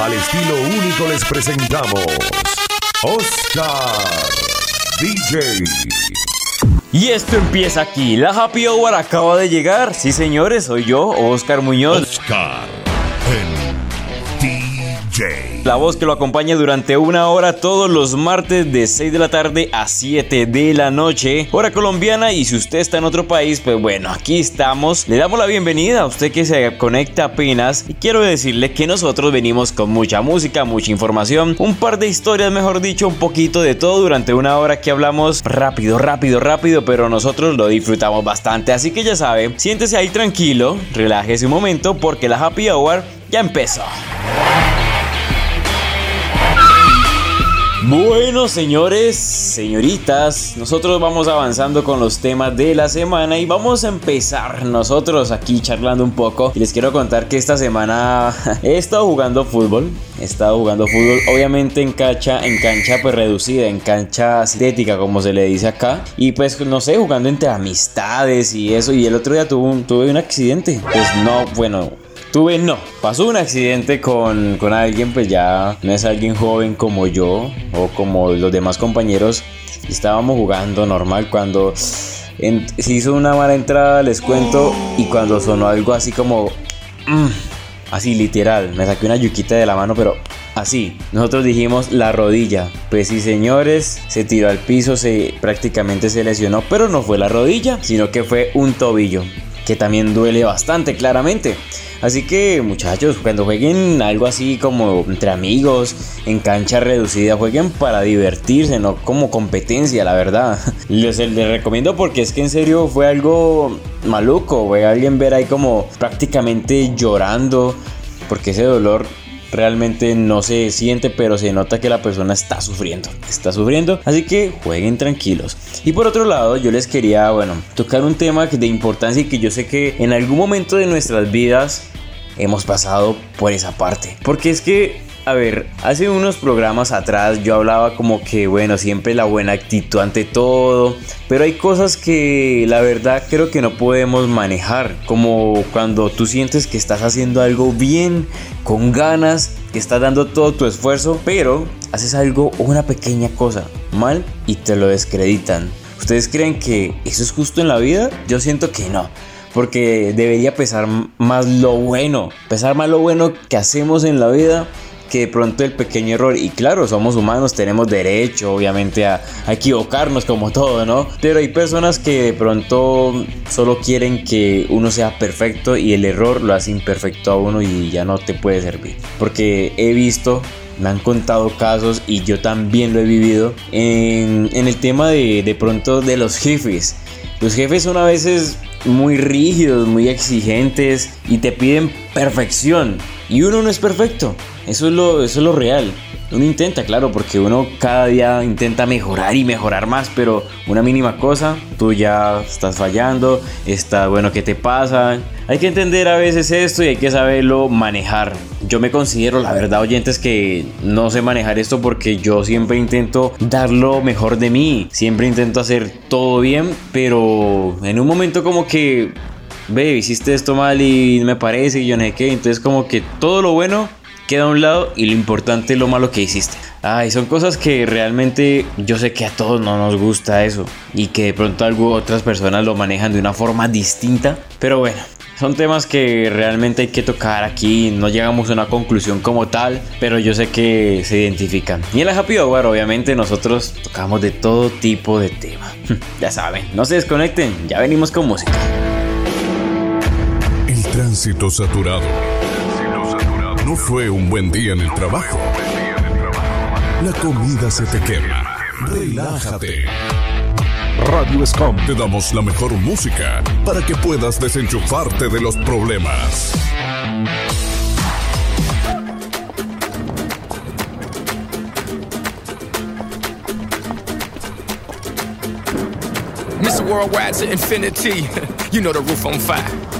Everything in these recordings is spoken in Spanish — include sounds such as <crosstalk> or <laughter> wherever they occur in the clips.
Al estilo único les presentamos Oscar DJ. Y esto empieza aquí. La Happy Hour acaba de llegar. Sí, señores, soy yo, Oscar Muñoz. Oscar, el La voz que lo acompaña durante una hora todos los martes de 6 de la tarde a 7 de la noche, hora colombiana. Y si usted está en otro país, pues bueno, aquí estamos. Le damos la bienvenida a usted que se conecta apenas. Y quiero decirle que nosotros venimos con mucha música, mucha información, un par de historias, mejor dicho, un poquito de todo durante una hora que hablamos rápido, rápido, rápido, pero nosotros lo disfrutamos bastante. Así que ya sabe, siéntese ahí tranquilo, relájese un momento porque la Happy Hour ya empezó. Bueno, señores, señoritas, nosotros vamos avanzando con los temas de la semana y vamos a empezar nosotros aquí charlando un poco. Y les quiero contar que esta semana <laughs> he estado jugando fútbol, he estado jugando fútbol, obviamente en cancha, en cancha pues reducida, en cancha sintética como se le dice acá. Y pues no sé, jugando entre amistades y eso. Y el otro día tuve un, tuve un accidente. Pues no, bueno, Tuve no, pasó un accidente con, con, alguien, pues ya no es alguien joven como yo o como los demás compañeros. Estábamos jugando normal cuando se hizo una mala entrada, les cuento, y cuando sonó algo así como... Mm, así literal, me saqué una yuquita de la mano, pero así. Nosotros dijimos la rodilla. Pues sí, señores, se tiró al piso, se prácticamente se lesionó, pero no fue la rodilla, sino que fue un tobillo, que también duele bastante claramente. Así que muchachos, cuando jueguen algo así como entre amigos, en cancha reducida, jueguen para divertirse, no como competencia, la verdad. <laughs> Les, les recomiendo porque es que en serio fue algo maluco, a alguien ver ahí como prácticamente llorando, porque ese dolor realmente no se siente, pero se nota que la persona está sufriendo. Está sufriendo, así que jueguen tranquilos. Y por otro lado, yo les quería, bueno, tocar un tema de importancia y que yo sé que en algún momento de nuestras vidas hemos pasado por esa parte. Porque es que a ver, hace unos programas atrás yo hablaba como que, bueno, siempre la buena actitud ante todo, pero hay cosas que la verdad creo que no podemos manejar, como cuando tú sientes que estás haciendo algo bien, con ganas, que estás dando todo tu esfuerzo, pero haces algo o una pequeña cosa mal y te lo descreditan. ¿Ustedes creen que eso es justo en la vida? Yo siento que no porque debería pesar más lo bueno, pesar más lo bueno que hacemos en la vida que de pronto el pequeño error. Y claro, somos humanos, tenemos derecho obviamente a, equivocarnos como todo, ¿no? Pero hay personas que de pronto solo quieren que uno sea perfecto y el error lo hace imperfecto a uno y ya no te puede servir. Porque he visto me han contado casos y yo también lo he vivido en, en el tema de, de pronto de los jefes. Los jefes son a veces muy rígidos, muy exigentes y te piden perfección. Y uno no es perfecto. Eso es lo, eso es lo real. Uno intenta, claro, porque uno cada día intenta mejorar y mejorar más, pero una mínima cosa, tú ya estás fallando, está bueno, ¿qué te pasa? Hay que entender a veces esto y hay que saberlo manejar. Yo me considero, la verdad, oyentes, que no sé manejar esto porque yo siempre intento dar lo mejor de mí, siempre intento hacer todo bien, pero en un momento como que, ve, hiciste esto mal y me parece y yo no sé qué, entonces como que todo lo bueno queda a un lado y lo importante es lo malo que hiciste. Ay, son cosas que realmente yo sé que a todos no nos gusta eso y que de pronto algo, otras personas lo manejan de una forma distinta. Pero bueno, son temas que realmente hay que tocar aquí. No llegamos a una conclusión como tal, pero yo sé que se identifican. Y en la Happy Hour, obviamente, nosotros tocamos de todo tipo de temas. <laughs> ya saben, no se desconecten, ya venimos con música. El tránsito saturado no fue un buen día en el trabajo. La comida se te quema. Relájate. Radio Scom te damos la mejor música para que puedas desenchufarte de los problemas. Mr. Worldwide to infinity. <laughs> You know the roof on fire.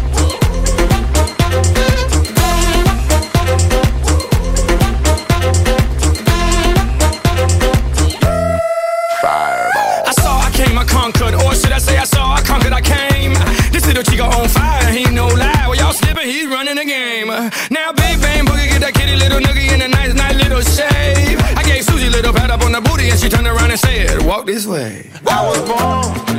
Walk this way. I was born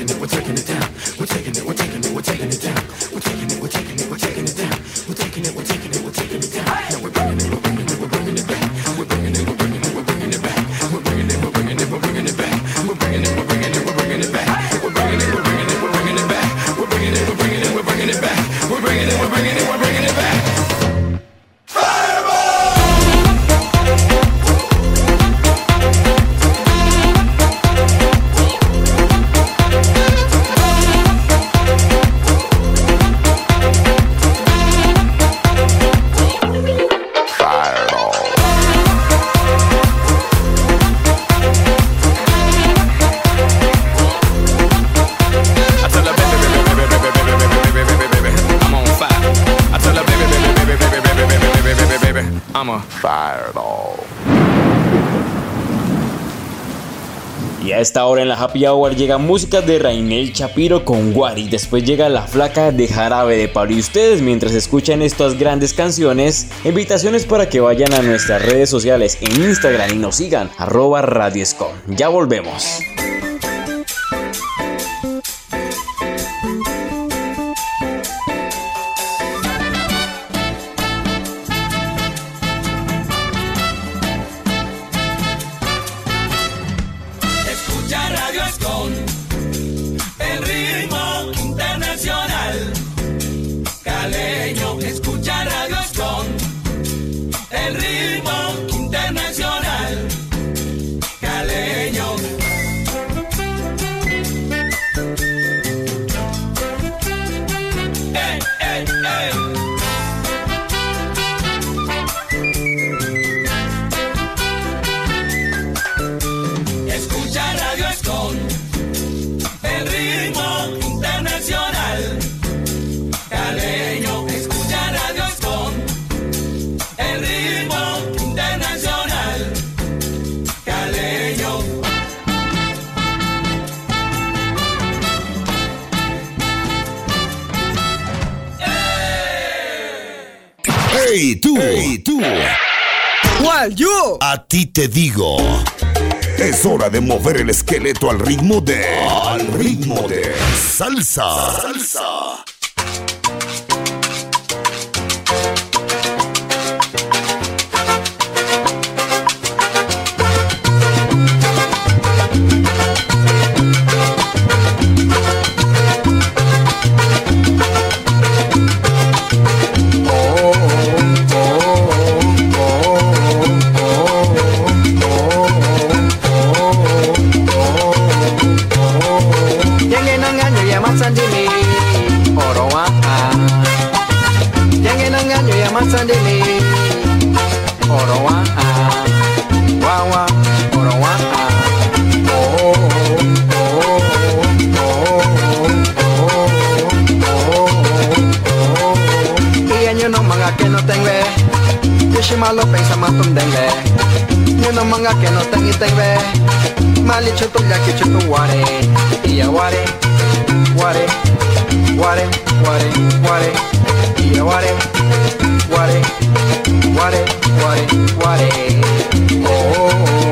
taking it, we're taking it down. We're taking it, we're taking it, we're taking it down. We're taking it, we're taking it, we're taking it. Esta hora en la Happy Hour llega música de Rainel Chapiro con Wari. Después llega La Flaca de Jarabe de Pablo. Y ustedes, mientras escuchan estas grandes canciones, invitaciones para que vayan a nuestras redes sociales en Instagram y nos sigan, arroba Radioscom. Ya volvemos. ¿Yo? A ti te digo. Es hora de mover el esqueleto al ritmo de. Al ritmo de. Salsa. Salsa. malupeng sa matundengbe Yun ang mga kinotengitengbe Malichutulaki chutuware Iya ware, ware, ware, ware, ware Iya ware, ware, ware, ware, ware Oh, oh, oh.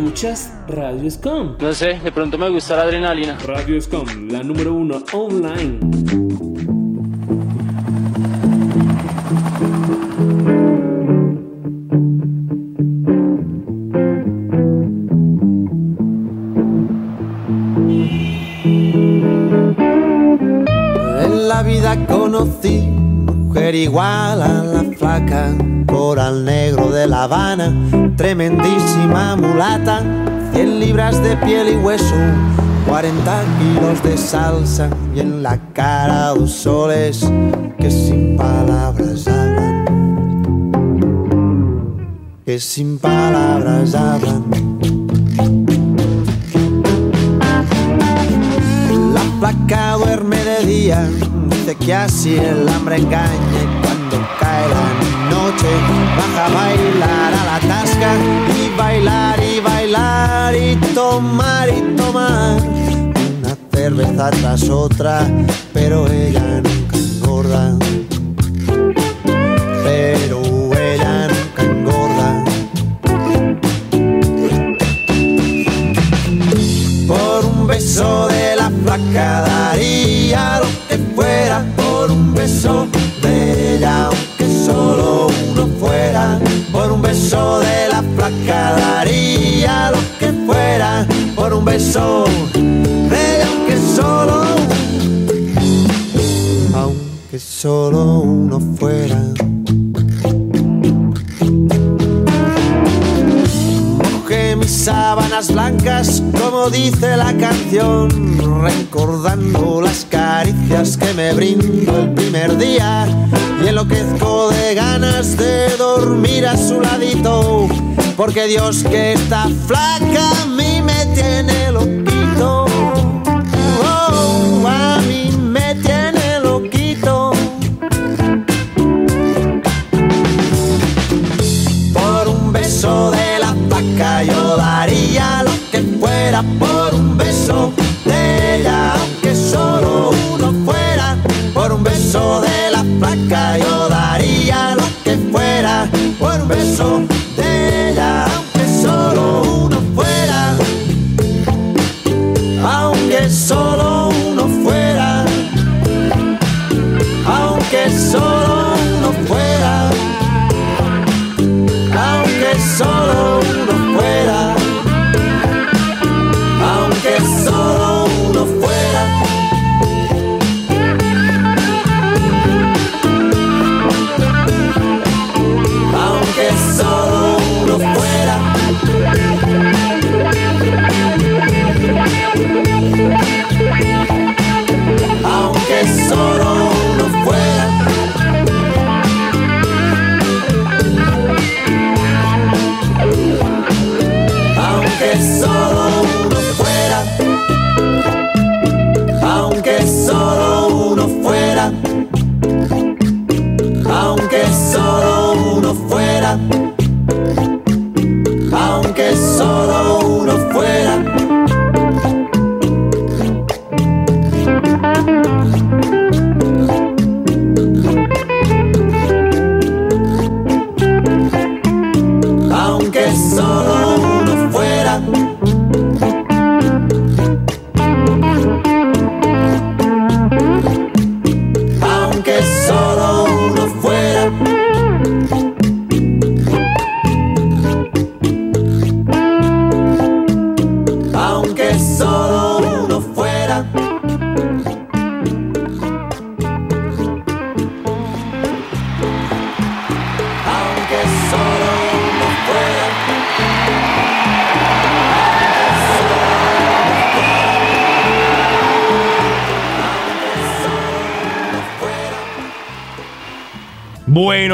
Escuchas Radio Scom? No sé, de pronto me gusta la adrenalina. Radio Scom, la número uno online. En la vida conocí mujer igual a la flaca, coral negro de La Habana, tremendísima mulata, 100 libras de piel y hueso, 40 kilos de salsa y en la cara dos soles que sin palabras hablan, que sin palabras hablan. La placa duerme de día, dice que así el hambre engaña baja a bailar a la tasca y bailar y bailar y tomar y tomar una cerveza tras otra, pero ella nunca engorda. Pero ella nunca engorda. Por un beso de la flaca por un beso de aunque solo aunque solo uno fuera. Mojé mis sábanas blancas, como dice la canción, recordando las caricias que me brindó el primer día. Y enloquezco de ganas de dormir a su ladito, porque Dios que está flaca a mí me tiene loquito. Oh, a mí me tiene loquito. Por un beso de la vaca yo daría lo que fuera por un beso de ella, aunque solo uno fuera. Por un beso de la placa yo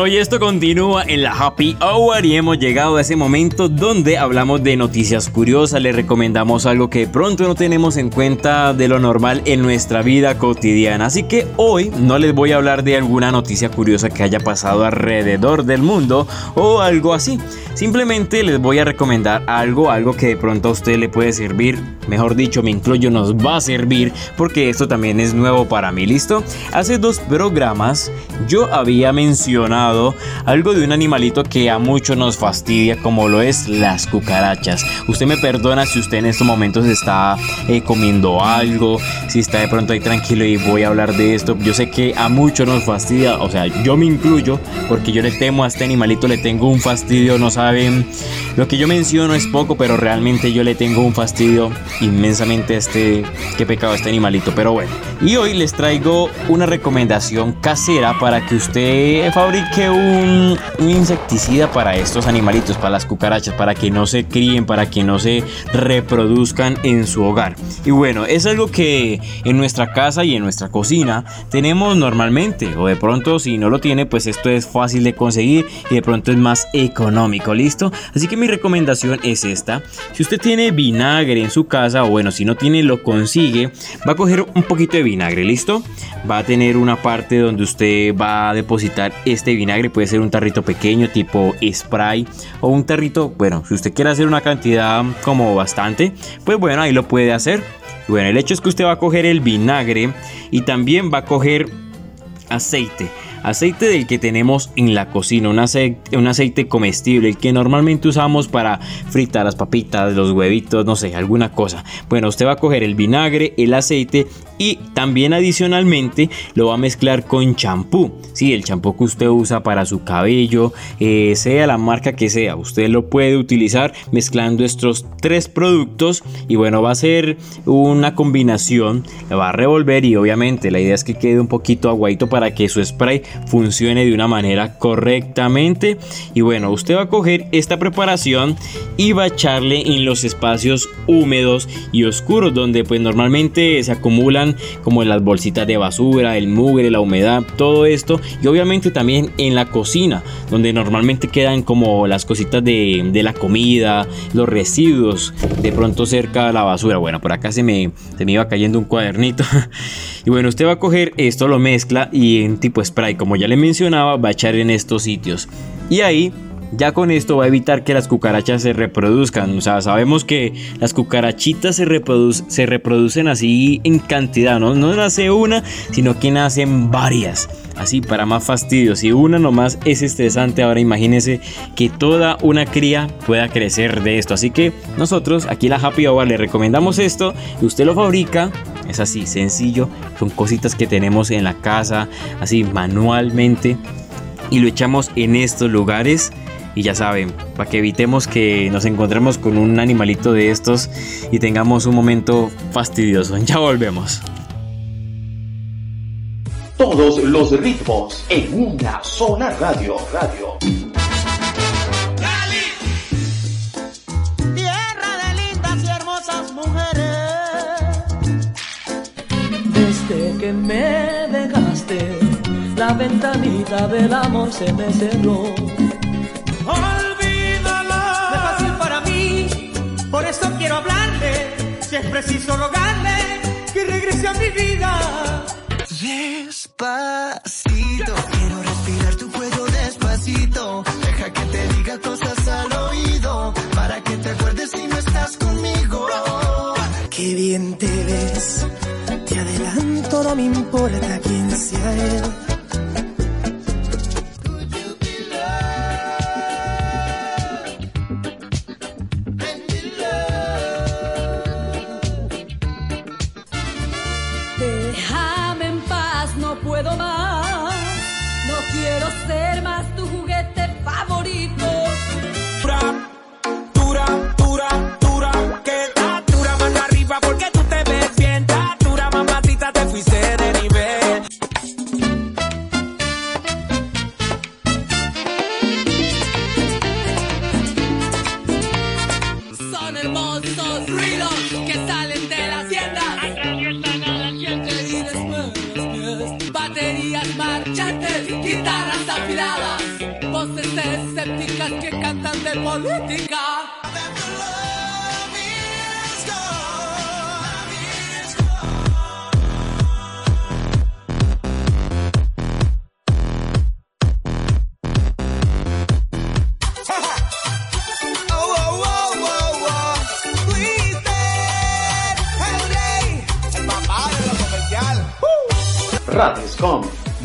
Bueno, y esto continúa en la Happy Hour y hemos llegado a ese momento donde hablamos de noticias curiosas, les recomendamos algo que pronto no tenemos en cuenta de lo normal en nuestra vida cotidiana. Así que hoy no les voy a hablar de alguna noticia curiosa que haya pasado alrededor del mundo o algo así. Simplemente les voy a recomendar algo, algo que de pronto a usted le puede servir, mejor dicho, me incluyo, nos va a servir porque esto también es nuevo para mí, ¿listo? Hace dos programas yo había mencionado algo de un animalito que a muchos nos fastidia, como lo es las cucarachas. Usted me perdona si usted en estos momentos está eh, comiendo algo, si está de pronto ahí tranquilo y voy a hablar de esto. Yo sé que a muchos nos fastidia, o sea, yo me incluyo, porque yo le temo a este animalito, le tengo un fastidio, no saben. Lo que yo menciono es poco, pero realmente yo le tengo un fastidio inmensamente a este, qué pecado este animalito. Pero bueno, y hoy les traigo una recomendación casera para que usted fabrique un, insecticida para estos animalitos, para las cucarachas, para que no se críen, para que no se reproduzcan en su hogar. Y bueno, es algo que en nuestra casa y en nuestra cocina tenemos normalmente, o de pronto si no lo tiene, pues esto es fácil de conseguir y de pronto es más económico, ¿listo? Así que mi recomendación es esta. Si usted tiene vinagre en su casa, o bueno, si no tiene, lo consigue, va a coger un poquito de vinagre, ¿listo? Va a tener una parte donde usted va a depositar este vinagre, puede ser un tarrito pequeño tipo spray o un tarrito, bueno, si usted quiere hacer una cantidad como bastante, pues bueno, ahí lo puede hacer. Bueno, el hecho es que usted va a coger el vinagre y también va a coger aceite aceite del que tenemos en la cocina, un aceite, un aceite comestible, el que normalmente usamos para fritar las papitas, los huevitos, no sé, alguna cosa. Bueno, usted va a coger el vinagre, el aceite y también adicionalmente lo va a mezclar con champú. Sí, el champú que usted usa para su cabello, eh, sea la marca que sea, usted lo puede utilizar mezclando estos tres productos y bueno, va a ser una combinación, lo va a revolver y obviamente la idea es que quede un poquito aguadito para que su spray funcione de una manera correctamente. Y bueno, usted va a coger esta preparación y va a echarle en los espacios húmedos y oscuros donde pues normalmente se acumulan como en las bolsitas de basura, el mugre, la humedad, todo esto. Y obviamente también en la cocina donde normalmente quedan como las cositas de, de la comida, los residuos de pronto cerca de la basura. Bueno, por acá se me, se me iba cayendo un cuadernito. <laughs> y bueno, usted va a coger esto, lo mezcla y en tipo spray como ya le mencionaba, va a echar en estos sitios. Y ahí ya con esto va a evitar que las cucarachas se reproduzcan. O sea, sabemos que las cucarachitas se, se reproducen así en cantidad. ¿no? no nace una, sino que nacen varias. Así para más fastidio. Si una nomás es estresante, ahora imagínense que toda una cría pueda crecer de esto. Así que nosotros aquí la Happy Hour le recomendamos esto y usted lo fabrica es así, sencillo. Son cositas que tenemos en la casa, así manualmente. Y lo echamos en estos lugares. Y ya saben, para que evitemos que nos encontremos con un animalito de estos y tengamos un momento fastidioso. <laughs> Ya volvemos. Todos los ritmos en una sola radio. Radio. Que me dejaste, la ventanita del amor se me cerró. Olvídalo. No es fácil para mí, por eso quiero hablarle, si es preciso rogarle que regrese a mi vida. Despacito, quiero respirar tu cuello despacito. Deja que te diga cosas al oído, para que te acuerdes si no estás conmigo. Qué bien te ves no me importa quién sea él. hermosos ruidos que salen de las tiendas. A la gente y después. Baterías marchantes, guitarras afiladas, voces escépticas que cantan de política.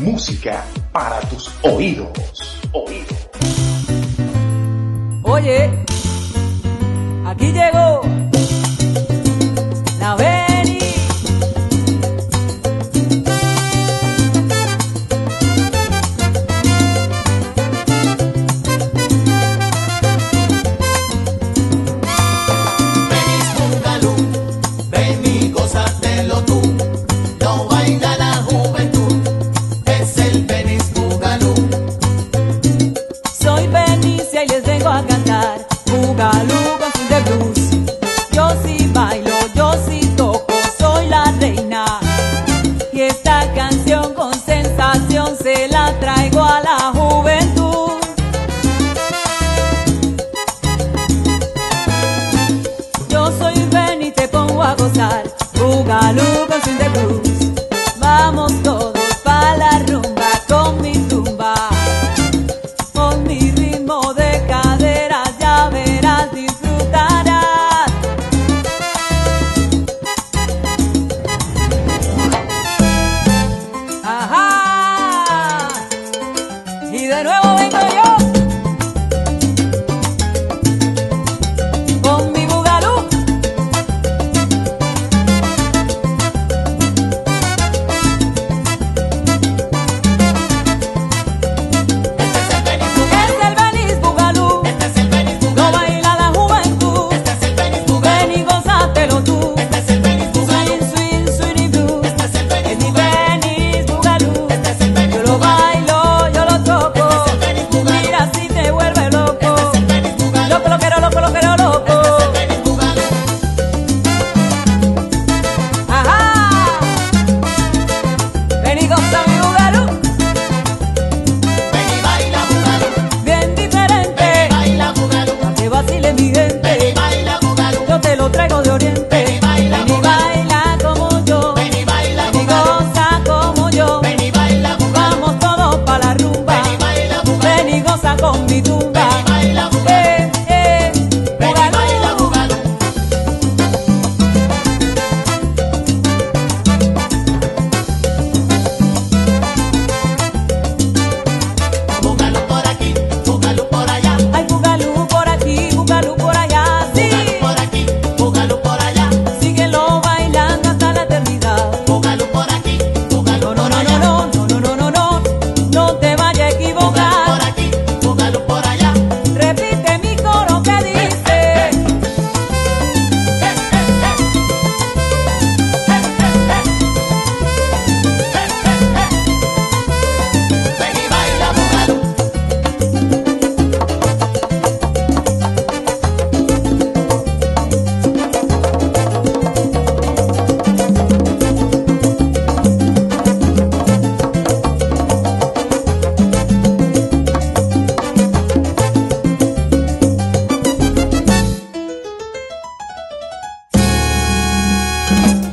Música para tus oídos. Oídos. Oye, aquí llegó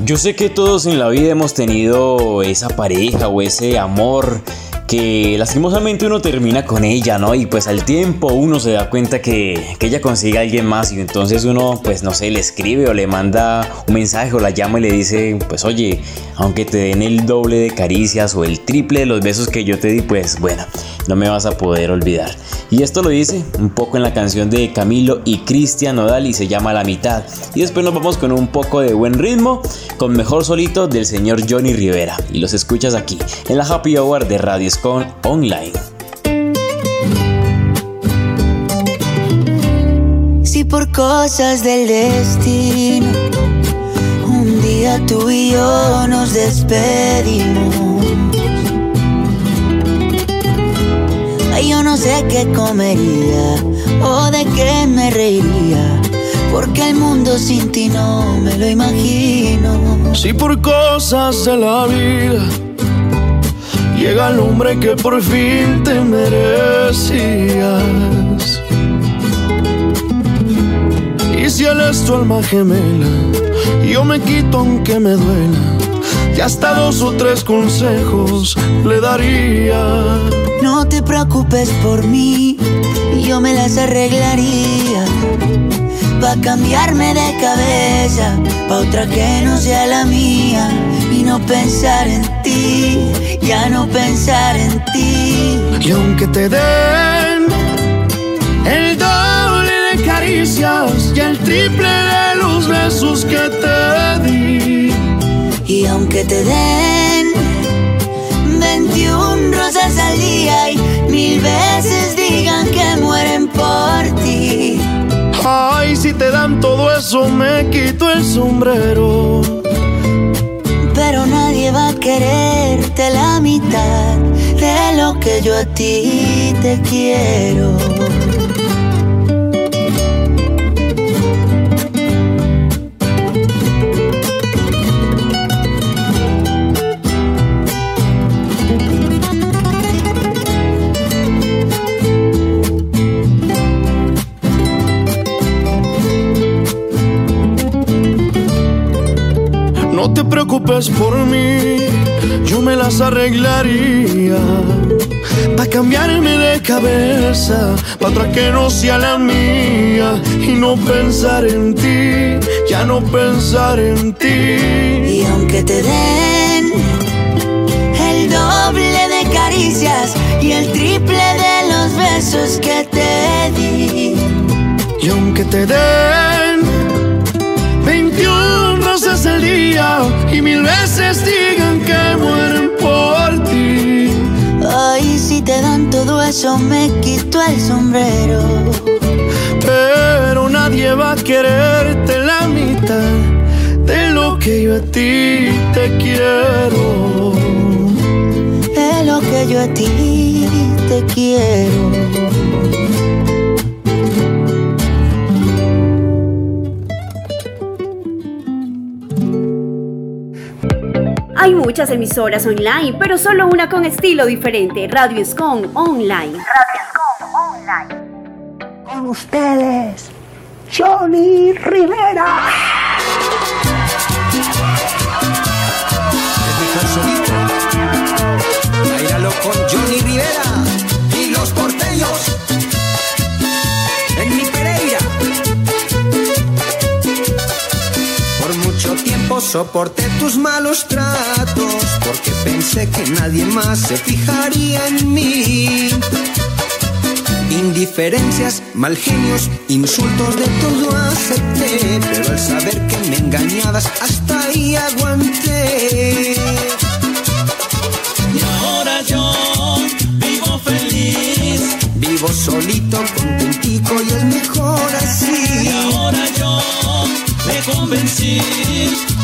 Yo sé que todos en la vida hemos tenido esa pareja o ese amor que lastimosamente uno termina con ella, ¿no? Y pues al tiempo uno se da cuenta que, que ella consigue a alguien más y entonces uno, pues no sé, le escribe o le manda un mensaje o la llama y le dice, pues oye, aunque te den el doble de caricias o el triple de los besos que yo te di, pues bueno, no me vas a poder olvidar. Y esto lo dice un poco en la canción de Camilo y Cristian Nodal y se llama La mitad. Y después nos vamos con un poco de buen ritmo, con mejor solito del señor Johnny Rivera. Y los escuchas aquí, en la Happy Hour de Radio Scon Online. Si por cosas del destino un día tú y yo nos despedimos. Ay, yo no sé qué comería o de qué me reiría, porque el mundo sin ti no me lo imagino. Si por cosas de la vida llega el hombre que por fin te merecías. Y si él es tu alma gemela, yo me quito aunque me duela. Y hasta dos o tres consejos le daría. No te preocupes por mí, yo me las arreglaría. pa' cambiarme de cabeza, pa' otra que no sea la mía y no pensar en ti, ya no pensar en ti. Y aunque te den el doble de caricias y el triple de los besos que te di, y aunque te den 21 rosas al día y mil veces digan que mueren por ti. Ay, si te dan todo eso, me quito el sombrero. Pero nadie va a quererte la mitad de lo que yo a ti te quiero. Preocupes por mí, yo me las arreglaría. Pa' cambiarme de cabeza, pa' otra que no sea la mía. Y no pensar en ti, ya no pensar en ti. Y aunque te den el doble de caricias y el triple de los besos que te di. Y aunque te den 21 rosas al día y mil veces digan que mueren por ti. Ay, si te dan todo eso, me quito el sombrero. Pero nadie va a quererte la mitad de lo que yo a ti te quiero. De lo que yo a ti te quiero. Hay muchas emisoras online, pero solo una con estilo diferente. Radio Escon Online. Radio Escon Online. Con ustedes, Johnny Rivera. Bailalo con Johnny Rivera y los porteños. Soporté tus malos tratos porque pensé que nadie más se fijaría en mí. Indiferencias, mal genios, insultos de todo acepté, pero al saber que me engañabas hasta ahí aguanté. Y ahora yo vivo feliz. Vivo solito, contentico y es mejor así. Y ahora yo me convencí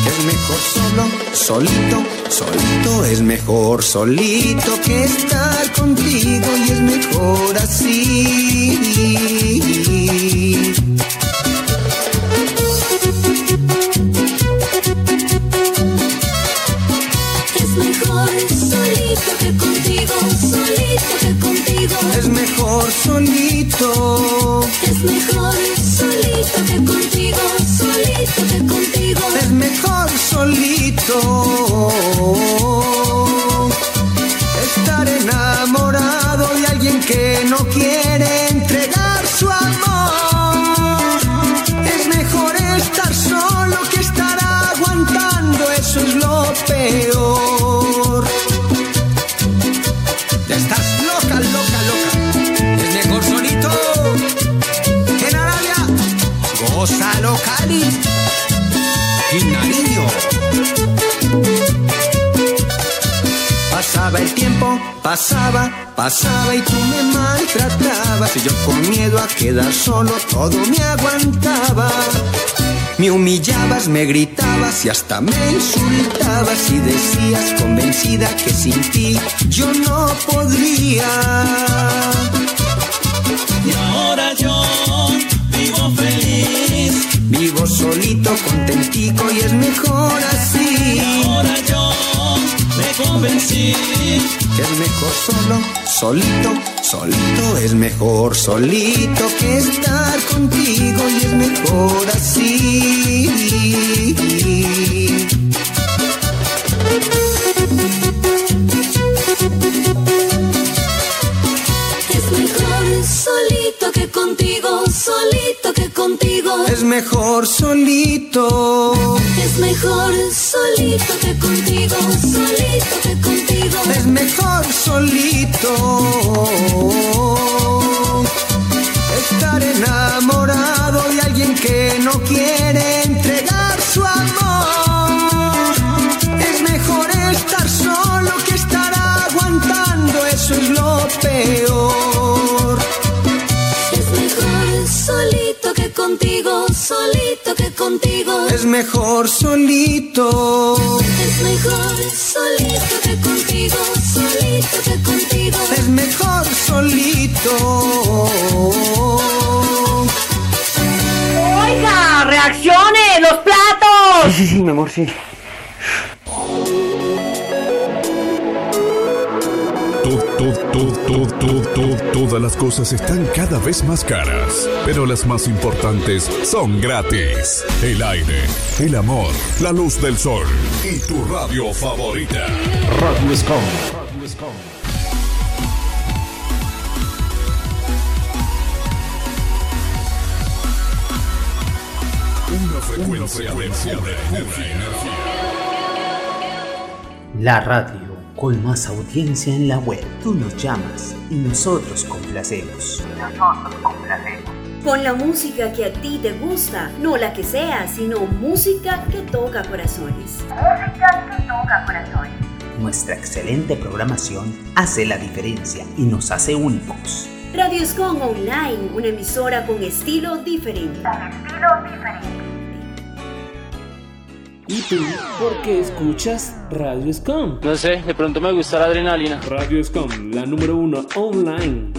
es mejor solo, solito, solito es mejor solito que estar contigo y es mejor así. Es mejor solito que contigo, solito que contigo. Es mejor solito. Pasaba, pasaba y tú me maltratabas. Y yo con miedo a quedar solo todo me aguantaba. Me humillabas, me gritabas y hasta me insultabas y decías convencida que sin ti yo no podría. y ahora yo vivo feliz. Vivo solito, contentico y es mejor así. Y ahora yo me convencí que es mejor solo, solito, solito es mejor solito que estar contigo y es mejor así. Es mejor solito. Es mejor solito que contigo, solito que contigo. Es mejor solito. Estar enamorado de alguien que no quiere contigo, solito que contigo. Es mejor solito. Es mejor solito que contigo, solito que contigo. Es mejor solito. Oiga, reaccione, los platos. Sí, sí, sí, mi amor, sí. Todo, todo, todo, todo, todo, todo, todas las cosas están cada vez más caras, pero las más importantes son gratis. El aire, el amor, la luz del sol y tu radio favorita. Radio Escom. Una frecuencia de pura energía. La radio con más audiencia en la web. Tú nos llamas y nosotros complacemos. Nosotros complacemos. Con la música que a ti te gusta, no la que sea, sino música que toca corazones. Música que toca corazones. Nuestra excelente programación hace la diferencia y nos hace únicos. Radio Escon Online, una emisora con estilo diferente. Con estilo diferente. ¿Y tú por qué escuchas Radio Scum? No sé, de pronto me gusta la adrenalina. Radio Scum, la número uno online.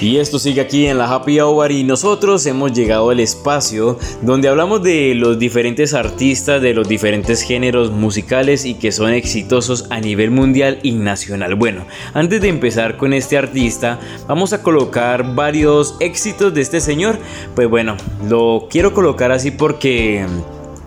Y esto sigue aquí en la Happy Hour y nosotros hemos llegado al espacio donde hablamos de los diferentes artistas de los diferentes géneros musicales y que son exitosos a nivel mundial y nacional. Bueno, antes de empezar con este artista, vamos a colocar varios éxitos de este señor. Pues bueno, lo quiero colocar así porque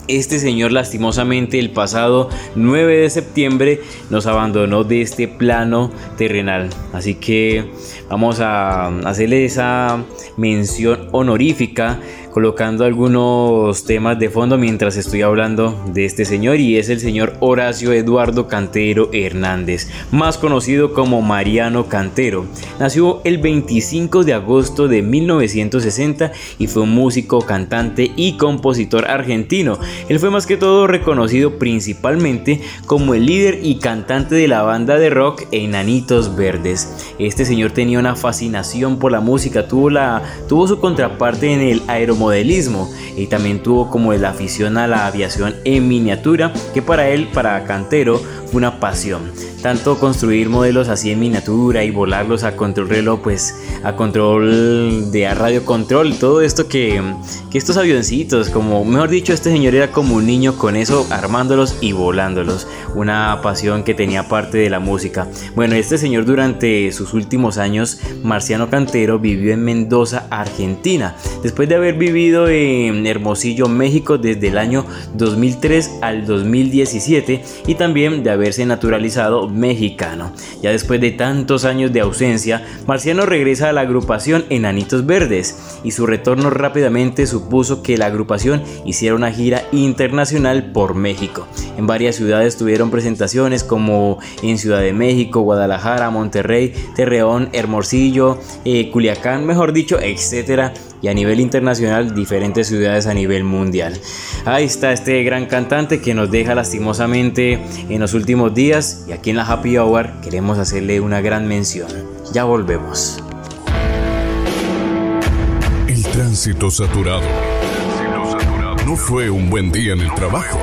este señor lastimosamente el pasado 9 de septiembre nos abandonó de este plano terrenal. Así que vamos a hacerle esa mención honorífica colocando algunos temas de fondo mientras estoy hablando de este señor y es el señor Horacio Eduardo Cantero Hernández, más conocido como Mariano Cantero. Nació el 25 de agosto de 1960 y fue un músico, cantante y compositor argentino. Él fue más que todo reconocido principalmente como el líder y cantante de la banda de rock Enanitos Verdes. Este señor tenía una fascinación por la música, tuvo, la, tuvo su contraparte en el aeromodelismo y también tuvo como la afición a la aviación en miniatura que para él, para Cantero, una pasión. Tanto construir modelos así en miniatura y volarlos a control reloj, pues a control de radio control, todo esto que, que estos avioncitos, como mejor dicho, este señor era como un niño con eso, armándolos y volándolos. Una pasión que tenía parte de la música. Bueno, este señor durante sus últimos años, Marciano Cantero, vivió en Mendoza, Argentina. Después de haber vivido en Hermosillo, México, desde el año 2003 al 2017 y también de haberse naturalizado mexicano. Ya después de tantos años de ausencia, Marciano regresa a la agrupación Enanitos Verdes y su retorno rápidamente supuso que la agrupación hiciera una gira internacional por México. En varias ciudades tuvieron presentaciones como en Ciudad de México, Guadalajara, Monterrey, Terreón, Hermosillo, eh, Culiacán, mejor dicho, etcétera y a nivel internacional diferentes ciudades a nivel mundial. Ahí está este gran cantante que nos deja lastimosamente en los últimos días y aquí en la Happy Hour queremos hacerle una gran mención. Ya volvemos. El tránsito saturado. No fue un buen día en el trabajo.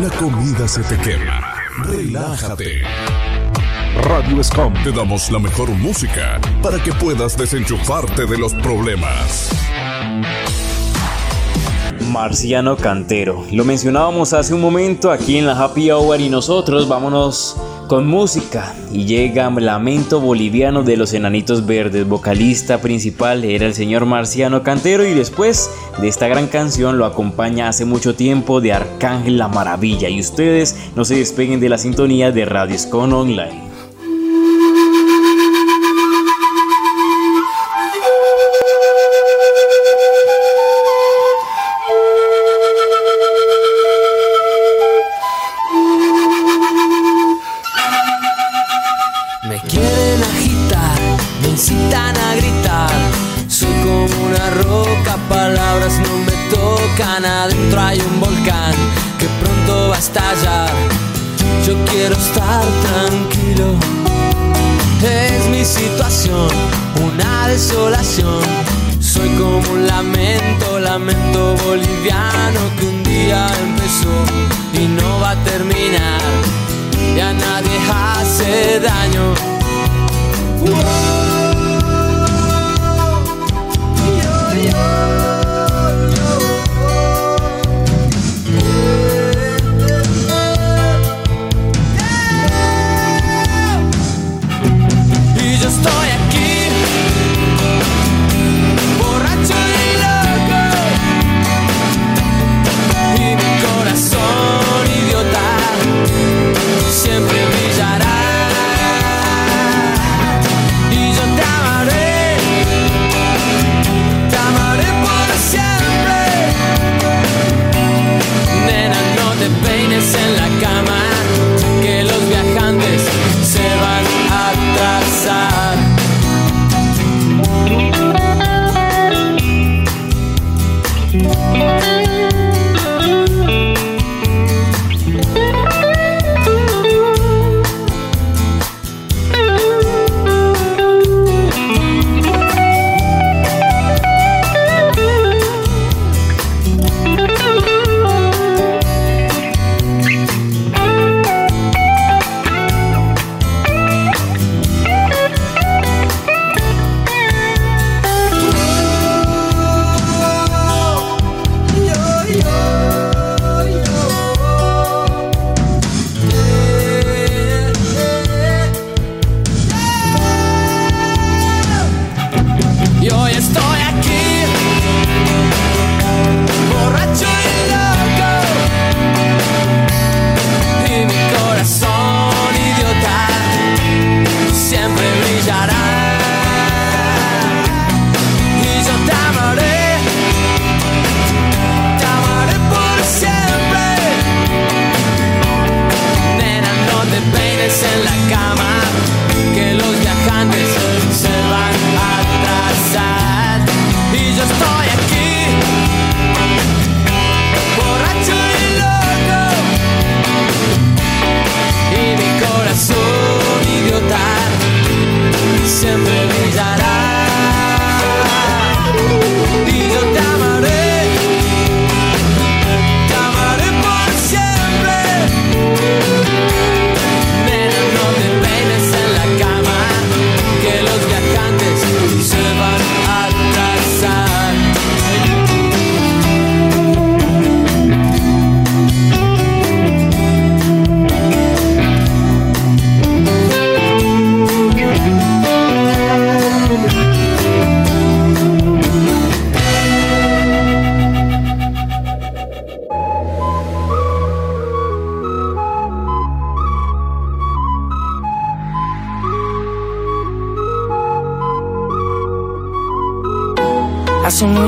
La comida se te quema. Relájate. Radio Scom te damos la mejor música para que puedas desenchufarte de los problemas. Marciano Cantero. Lo mencionábamos hace un momento aquí en la Happy Hour y nosotros vámonos con música y llega Lamento Boliviano de los Enanitos Verdes. Vocalista principal era el señor Marciano Cantero y después de esta gran canción lo acompaña hace mucho tiempo de Arcángel La Maravilla y ustedes no se despeguen de la sintonía de Radio Scon Online.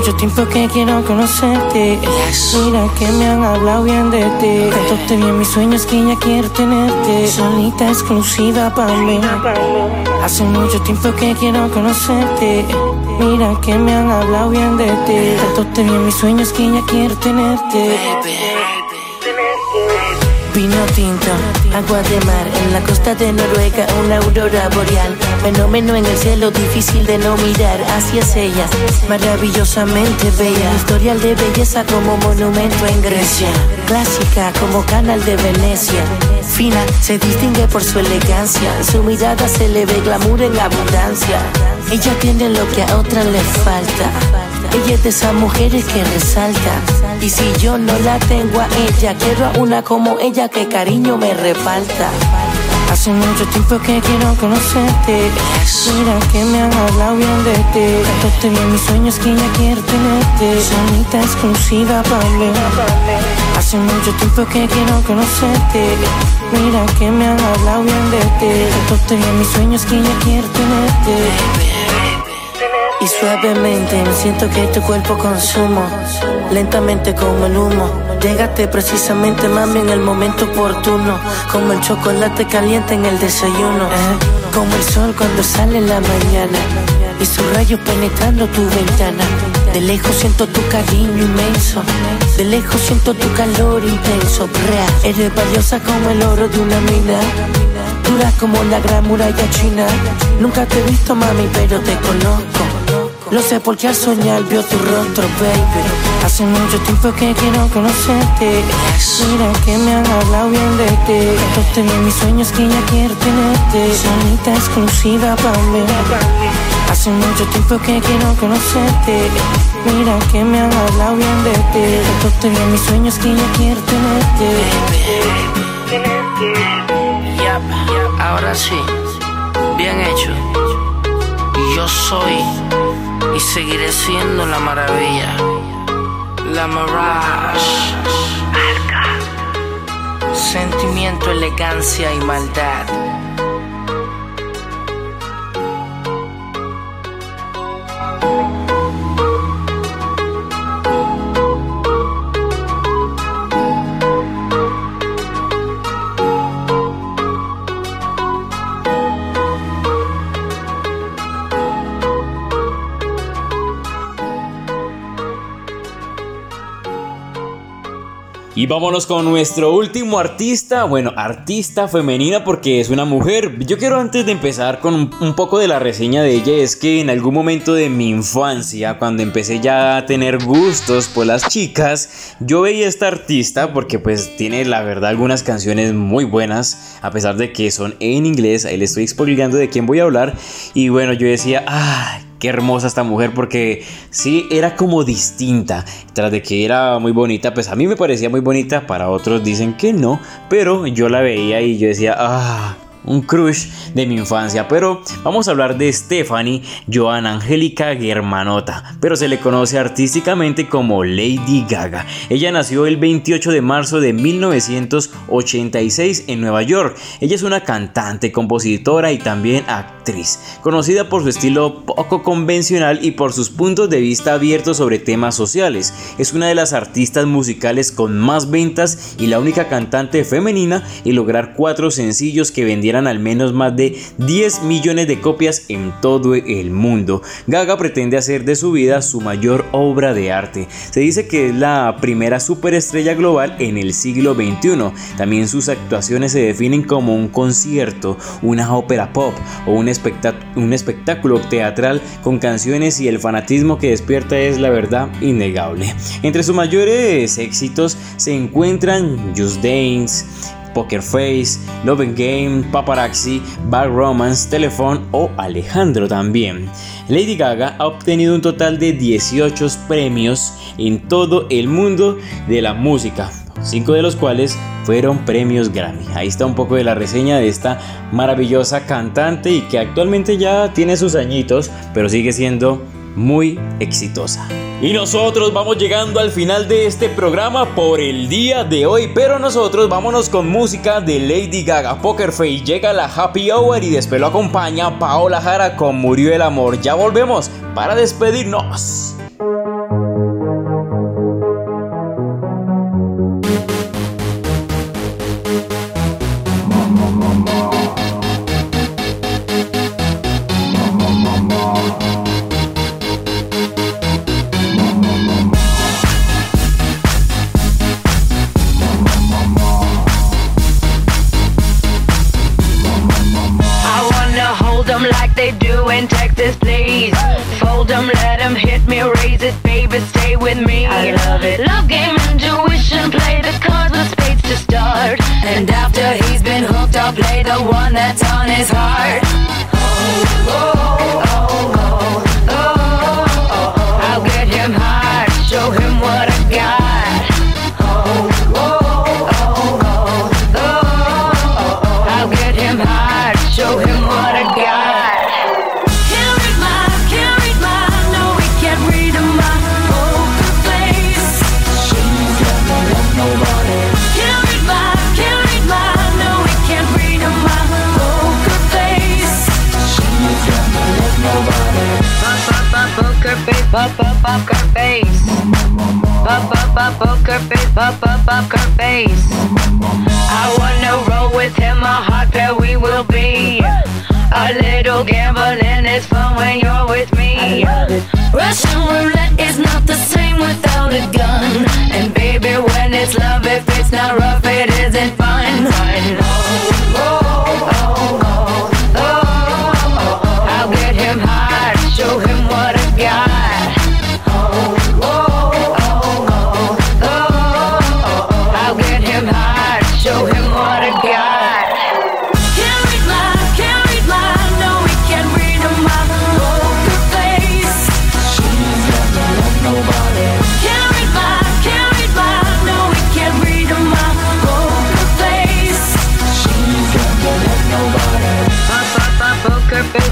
Mucho tiempo que quiero conocerte. Mira que me han hablado bien de ti. Contaste bien mis sueños que ya quiero tenerte. Solita exclusiva para mí. Hace mucho tiempo que quiero conocerte. Mira que me han hablado bien de ti. Contaste bien mis sueños que ya quiero tenerte. Vino tinto, agua de mar, en la costa de Noruega una aurora boreal. Fenómeno en el cielo difícil de no mirar hacia ella, maravillosamente bella. Historial de belleza como monumento en Grecia, clásica como canal de Venecia. Fina, se distingue por su elegancia, su mirada se le ve glamour en abundancia. Ella tiene lo que a otras le falta. Ella es de esas mujeres que resalta. Y si yo no la tengo a ella, quiero a una como ella que cariño me reparta. Hace mucho tiempo que quiero conocerte. Mira que me han hablado bien de ti. Contaste bien mis sueños que ya quiero tenerte. Solita exclusiva para mí. Hace mucho tiempo que quiero conocerte. Mira que me han hablado bien de ti. Contaste bien mis sueños que ya quiero tenerte. Y suavemente me siento que tu cuerpo consumo Lentamente como el humo Llegaste precisamente mami en el momento oportuno Como el chocolate caliente en el desayuno eh. como el sol cuando sale en la mañana y sus rayos penetrando tu ventana. De lejos siento tu cariño inmenso, de lejos siento tu calor intenso. Brea, eres valiosa como el oro de una mina, dura como la gran muralla china. Nunca te he visto mami, pero te conozco. Lo sé porque al soñar vio tu rostro, baby. Hace mucho tiempo que quiero conocerte. Mira que me han hablado bien de ti. Esto en mis sueños que ya quiero tenerte. Sonita exclusiva para mí. Hace mucho tiempo que quiero conocerte. Mira que me han hablado bien de ti. Esto en mis sueños que ya quiero tenerte. Yep, ahora sí, bien hecho. Y yo soy y seguiré siendo la maravilla. La Mirage. Sentimiento, elegancia y maldad. Vámonos con nuestro último artista, bueno, artista femenina porque es una mujer. Yo quiero antes de empezar con un, poco de la reseña de ella, es que en algún momento de mi infancia, cuando empecé ya a tener gustos por las chicas, yo veía a esta artista porque pues tiene la verdad algunas canciones muy buenas, a pesar de que son en inglés, ahí le estoy explicando de quién voy a hablar. Y bueno, yo decía, ay, qué hermosa esta mujer porque sí era como distinta. Tras de que era muy bonita, pues a mí me parecía muy bonita, para otros dicen que no, pero yo la veía y yo decía, ah, un crush de mi infancia, pero vamos a hablar de Stephanie Joan Angélica Germanota, pero se le conoce artísticamente como Lady Gaga. Ella nació el 28 de marzo de 1986 en Nueva York. Ella es una cantante, compositora y también actriz, conocida por su estilo poco convencional y por sus puntos de vista abiertos sobre temas sociales. Es una de las artistas musicales con más ventas y la única cantante femenina en lograr cuatro sencillos que al menos más de 10 millones de copias en todo el mundo. Gaga pretende hacer de su vida su mayor obra de arte. Se dice que es la primera superestrella global en el siglo XXI. También sus actuaciones se definen como un concierto, una ópera pop o un, un espectáculo teatral con canciones y el fanatismo que despierta es la verdad innegable. Entre sus mayores éxitos se encuentran Just Dance, Poker Face, Love and Game, Paparazzi, Bad Romance, Telephone o Alejandro también. Lady Gaga ha obtenido un total de 18 premios en todo el mundo de la música, cinco de los cuales fueron premios Grammy. Ahí está un poco de la reseña de esta maravillosa cantante y que actualmente ya tiene sus añitos, pero sigue siendo muy exitosa. Y nosotros vamos llegando al final de este programa por el día de hoy, pero nosotros vámonos con música de Lady Gaga Poker Face. Llega la Happy Hour y después lo acompaña Paola Jara con Murió el Amor. Ya volvemos para despedirnos.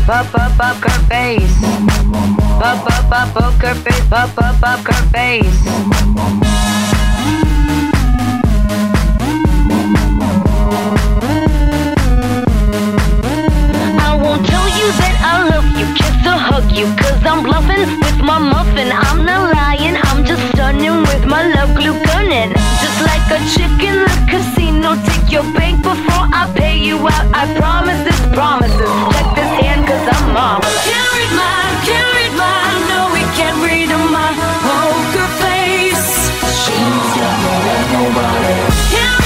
Face, pop, pop, poker face. Pop, pop, pop, poker face, pop, pop, poker face. I won't tell you that I love you, kiss or hug you, cause I'm bluffing with my muffin. I'm not lying, I'm just stunning with my love glue gunning. Just like a chick in the casino, take your bank before I pay you out. I promise this promises. Check this hand, cause I'm marvelous. Can't read my, can't read my, no, we can't read my poker face. She's got no love, nobody. Can't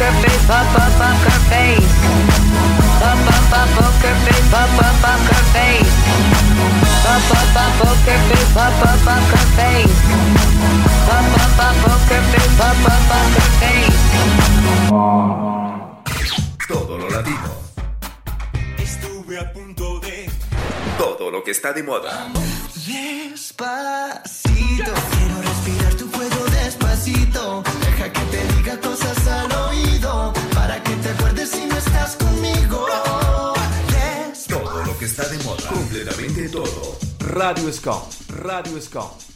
poker face, pop, pop, poker face. Pop, pop, pop, poker face, pop, pop, poker face. Pop, pop, pop, poker face, pop, pop, poker face. Pop, pop, pop, poker face, pop, pop, poker face. Todo lo latino. Estuve a punto de Todo lo que está de moda. Despacito, quiero respirar tu cuello despacito. Deja que te diga cosas al oído, para que te acuerdes si no estás conmigo. Todo lo que está de moda. Completamente todo. Radio Scom, Radio Scom.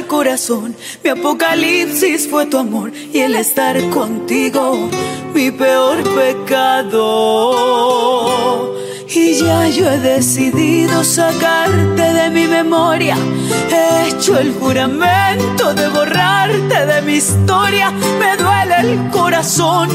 Corazón, mi apocalipsis fue tu amor y el estar contigo, mi peor pecado. Y ya yo he decidido sacarte de mi memoria. He hecho el juramento de borrarte de mi historia. Me duele el corazón,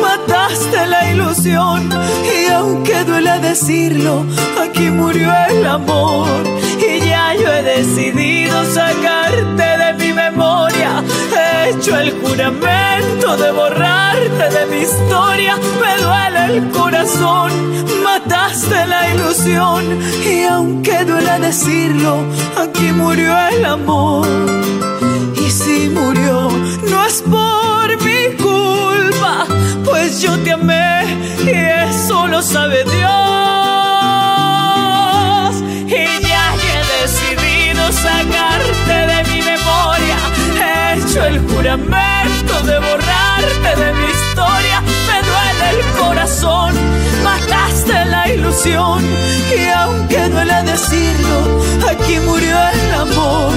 mataste la ilusión. Y aunque duele decirlo, aquí murió el amor. Y ya yo he decidido sacarte de mi memoria. He hecho el juramento de borrarte de mi historia. Me duele el corazón, mataste la ilusión. Y aunque duele decirlo, aquí murió el amor. Y si murió, no es por mi culpa, pues yo te amé y eso lo sabe Dios. Hecho el juramento de borrarte de mi historia. Me duele el corazón, mataste la ilusión. Y aunque duele decirlo, aquí murió el amor,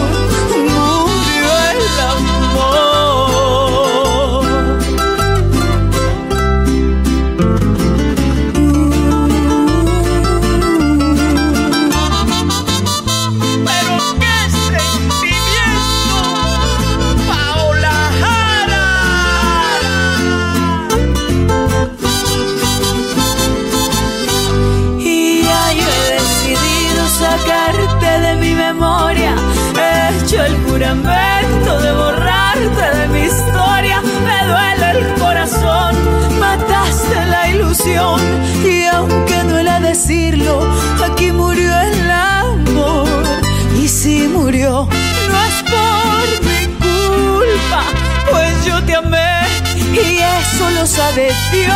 y eso lo sabe Dios.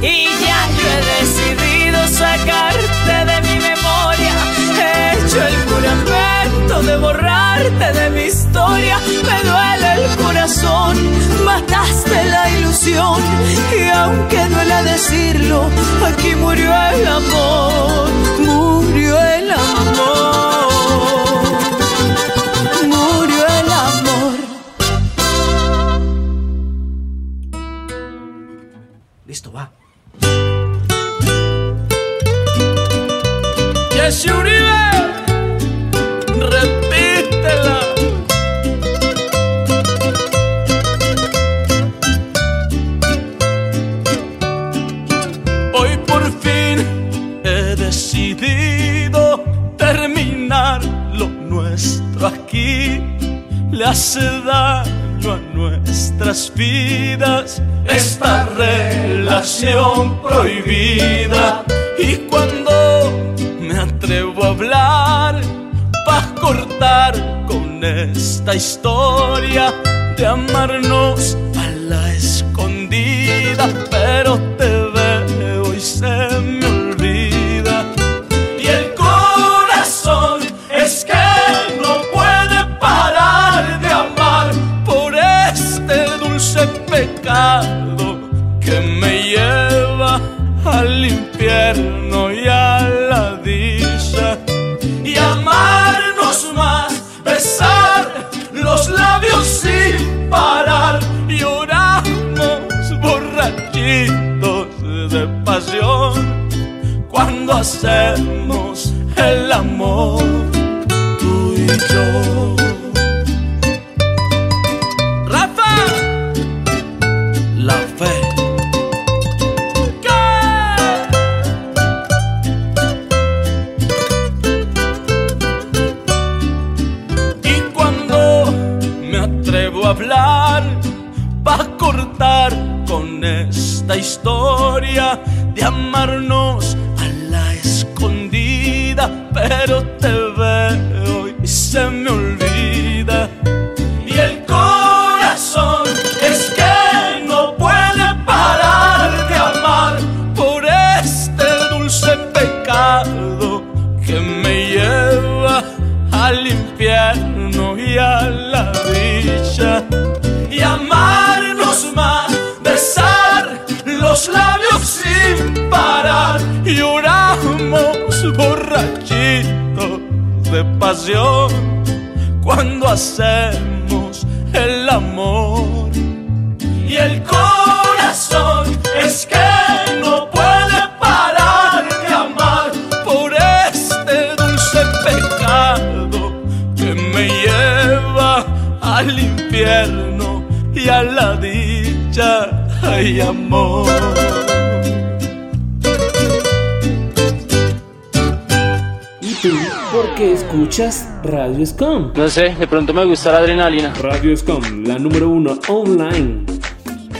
Y ya yo he decidido sacarte de mi memoria, he hecho el juramento de borrarte de mi historia, me duele el corazón, mataste la ilusión y aunque duela decirlo, aquí murió el amor, murió el amor. Nuestras vidas esta relación prohibida. Y cuando me atrevo a hablar, para cortar con esta historia de amarnos hacemos el amor tú y yo. Al infierno y a la dicha. Ay, amor. ¿Y tú por qué escuchas Radio Scum? No sé, de pronto me gusta la adrenalina. Radio Scum, la número uno online.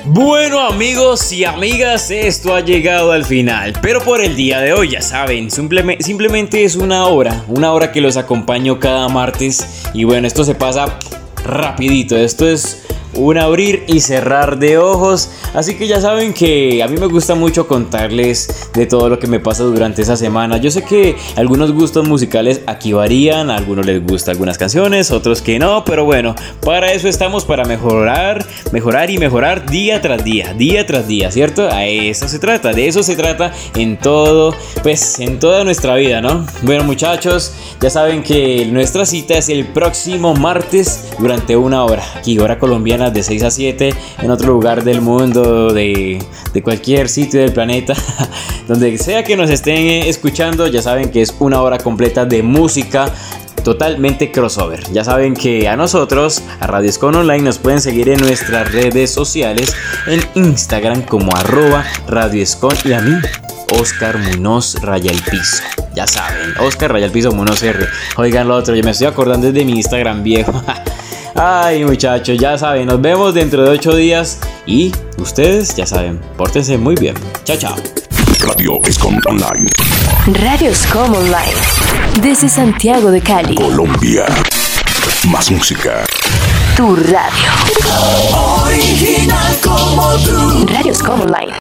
Bueno amigos y amigas, esto ha llegado al final, pero por el día de hoy ya saben, simpleme- simplemente es una hora, una hora que los acompaño cada martes y bueno, esto se pasa rapidito, esto es un abrir y cerrar de ojos, así que ya saben que a mí me gusta mucho contarles de todo lo que me pasa durante esa semana, yo sé que algunos gustos musicales aquí varían, a algunos les gustan algunas canciones, otros que no, pero bueno, para eso estamos, para mejorar, mejorar y mejorar día tras día, día tras día, ¿cierto? A eso se trata, de eso se trata en todo, pues en toda nuestra vida, ¿no? Bueno muchachos, ya saben que nuestra cita es el próximo martes durante una hora, aquí hora colombiana de 6 a 7, en otro lugar del mundo, de, de cualquier sitio del planeta, <laughs> donde sea que nos estén escuchando, ya saben que es una hora completa de música totalmente crossover. Ya saben que a nosotros, a Radio Escon Online, nos pueden seguir en nuestras redes sociales, en Instagram como arroba Radio Escon y a mí, Oscar Munoz Raya el Piso. Ya saben, Oscar Raya el Piso Munoz R. Oigan lo otro, yo me estoy acordando de mi Instagram viejo. <laughs> Ay muchachos, ya saben, nos vemos dentro de 8 días y ustedes ya saben, pórtense muy bien. Chao, chao. Radio Escom Online. Radio Scum Online. Desde Santiago de Cali. Colombia. Más música. tu radio. Original como tú. Radios Online.